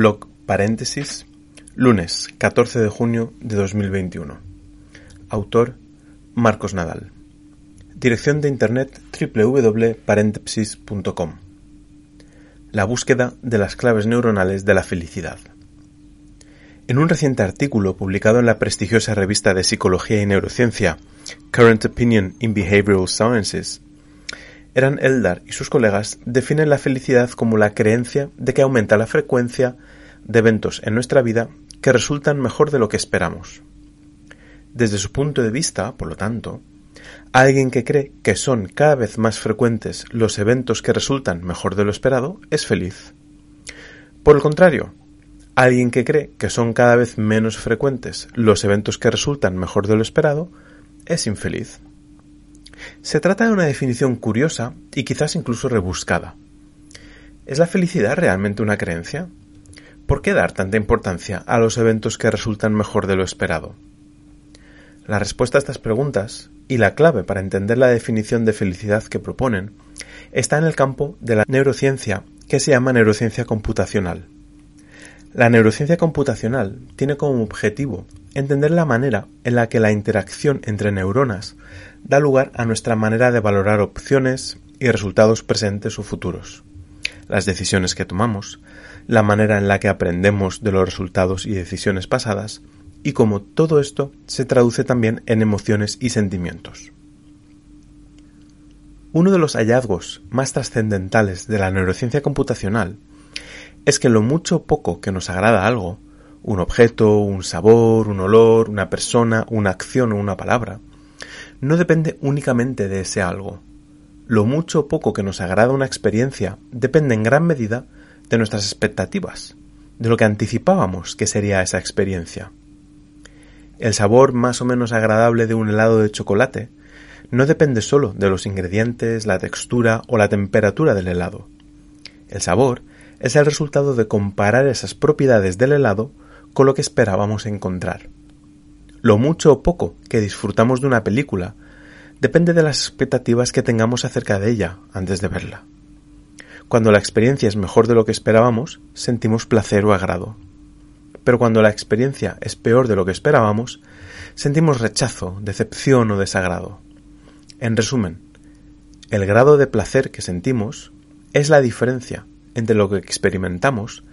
Blog paréntesis, lunes 14 de junio de 2021. Autor Marcos Nadal. Dirección de internet www.paréntesis.com. La búsqueda de las claves neuronales de la felicidad. En un reciente artículo publicado en la prestigiosa revista de Psicología y Neurociencia Current Opinion in Behavioral Sciences, Eran Eldar y sus colegas definen la felicidad como la creencia de que aumenta la frecuencia de eventos en nuestra vida que resultan mejor de lo que esperamos. Desde su punto de vista, por lo tanto, alguien que cree que son cada vez más frecuentes los eventos que resultan mejor de lo esperado es feliz. Por el contrario, alguien que cree que son cada vez menos frecuentes los eventos que resultan mejor de lo esperado es infeliz. Se trata de una definición curiosa y quizás incluso rebuscada. ¿Es la felicidad realmente una creencia? ¿Por qué dar tanta importancia a los eventos que resultan mejor de lo esperado? La respuesta a estas preguntas, y la clave para entender la definición de felicidad que proponen, está en el campo de la neurociencia que se llama neurociencia computacional. La neurociencia computacional tiene como objetivo entender la manera en la que la interacción entre neuronas da lugar a nuestra manera de valorar opciones y resultados presentes o futuros, las decisiones que tomamos, la manera en la que aprendemos de los resultados y decisiones pasadas, y cómo todo esto se traduce también en emociones y sentimientos. Uno de los hallazgos más trascendentales de la neurociencia computacional es que lo mucho o poco que nos agrada algo, un objeto, un sabor, un olor, una persona, una acción o una palabra, no depende únicamente de ese algo. Lo mucho o poco que nos agrada una experiencia depende en gran medida de nuestras expectativas, de lo que anticipábamos que sería esa experiencia. El sabor más o menos agradable de un helado de chocolate no depende solo de los ingredientes, la textura o la temperatura del helado. El sabor es el resultado de comparar esas propiedades del helado con lo que esperábamos encontrar. Lo mucho o poco que disfrutamos de una película depende de las expectativas que tengamos acerca de ella antes de verla. Cuando la experiencia es mejor de lo que esperábamos, sentimos placer o agrado. Pero cuando la experiencia es peor de lo que esperábamos, sentimos rechazo, decepción o desagrado. En resumen, el grado de placer que sentimos es la diferencia entre lo que experimentamos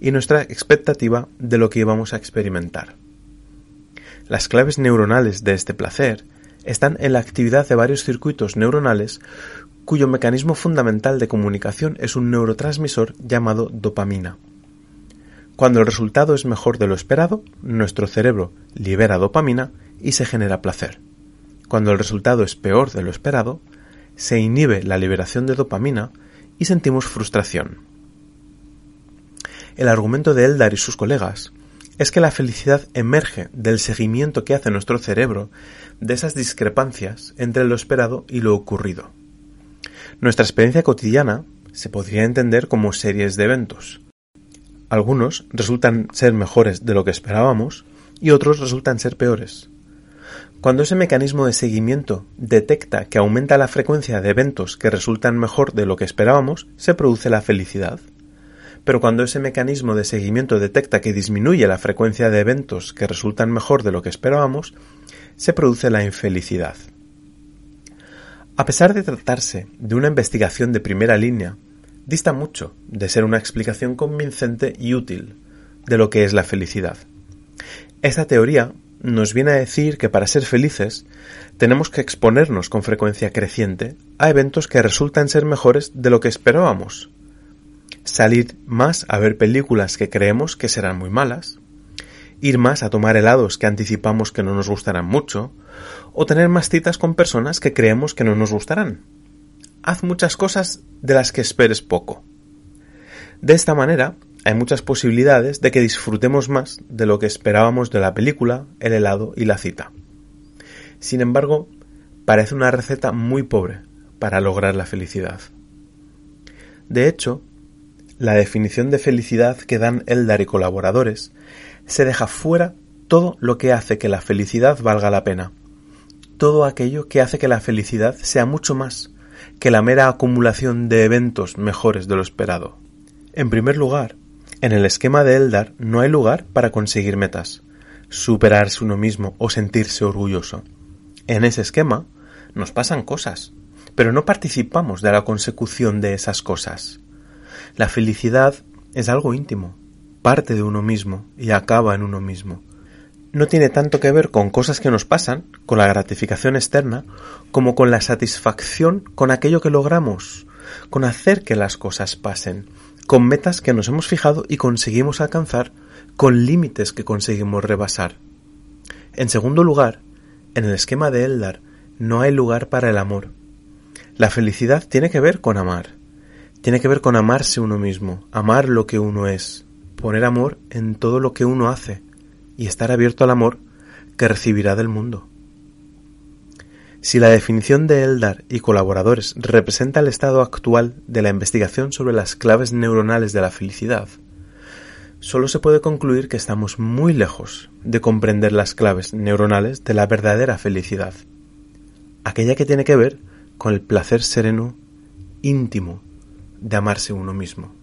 y nuestra expectativa de lo que íbamos a experimentar. Las claves neuronales de este placer están en la actividad de varios circuitos neuronales cuyo mecanismo fundamental de comunicación es un neurotransmisor llamado dopamina. Cuando el resultado es mejor de lo esperado, nuestro cerebro libera dopamina y se genera placer. Cuando el resultado es peor de lo esperado, se inhibe la liberación de dopamina y sentimos frustración. El argumento de Eldar y sus colegas es que la felicidad emerge del seguimiento que hace nuestro cerebro de esas discrepancias entre lo esperado y lo ocurrido. Nuestra experiencia cotidiana se podría entender como series de eventos. Algunos resultan ser mejores de lo que esperábamos y otros resultan ser peores. Cuando ese mecanismo de seguimiento detecta que aumenta la frecuencia de eventos que resultan mejor de lo que esperábamos, se produce la felicidad pero cuando ese mecanismo de seguimiento detecta que disminuye la frecuencia de eventos que resultan mejor de lo que esperábamos, se produce la infelicidad. A pesar de tratarse de una investigación de primera línea, dista mucho de ser una explicación convincente y útil de lo que es la felicidad. Esta teoría nos viene a decir que para ser felices tenemos que exponernos con frecuencia creciente a eventos que resultan ser mejores de lo que esperábamos, salir más a ver películas que creemos que serán muy malas, ir más a tomar helados que anticipamos que no nos gustarán mucho, o tener más citas con personas que creemos que no nos gustarán. Haz muchas cosas de las que esperes poco. De esta manera, hay muchas posibilidades de que disfrutemos más de lo que esperábamos de la película, el helado y la cita. Sin embargo, parece una receta muy pobre para lograr la felicidad. De hecho, la definición de felicidad que dan Eldar y colaboradores se deja fuera todo lo que hace que la felicidad valga la pena, todo aquello que hace que la felicidad sea mucho más que la mera acumulación de eventos mejores de lo esperado. En primer lugar, en el esquema de Eldar no hay lugar para conseguir metas, superarse uno mismo o sentirse orgulloso. En ese esquema nos pasan cosas, pero no participamos de la consecución de esas cosas. La felicidad es algo íntimo, parte de uno mismo y acaba en uno mismo. No tiene tanto que ver con cosas que nos pasan, con la gratificación externa, como con la satisfacción con aquello que logramos, con hacer que las cosas pasen, con metas que nos hemos fijado y conseguimos alcanzar, con límites que conseguimos rebasar. En segundo lugar, en el esquema de Eldar no hay lugar para el amor. La felicidad tiene que ver con amar, tiene que ver con amarse uno mismo, amar lo que uno es, poner amor en todo lo que uno hace y estar abierto al amor que recibirá del mundo. Si la definición de Eldar y colaboradores representa el estado actual de la investigación sobre las claves neuronales de la felicidad, solo se puede concluir que estamos muy lejos de comprender las claves neuronales de la verdadera felicidad, aquella que tiene que ver con el placer sereno, íntimo, de amarse uno mismo.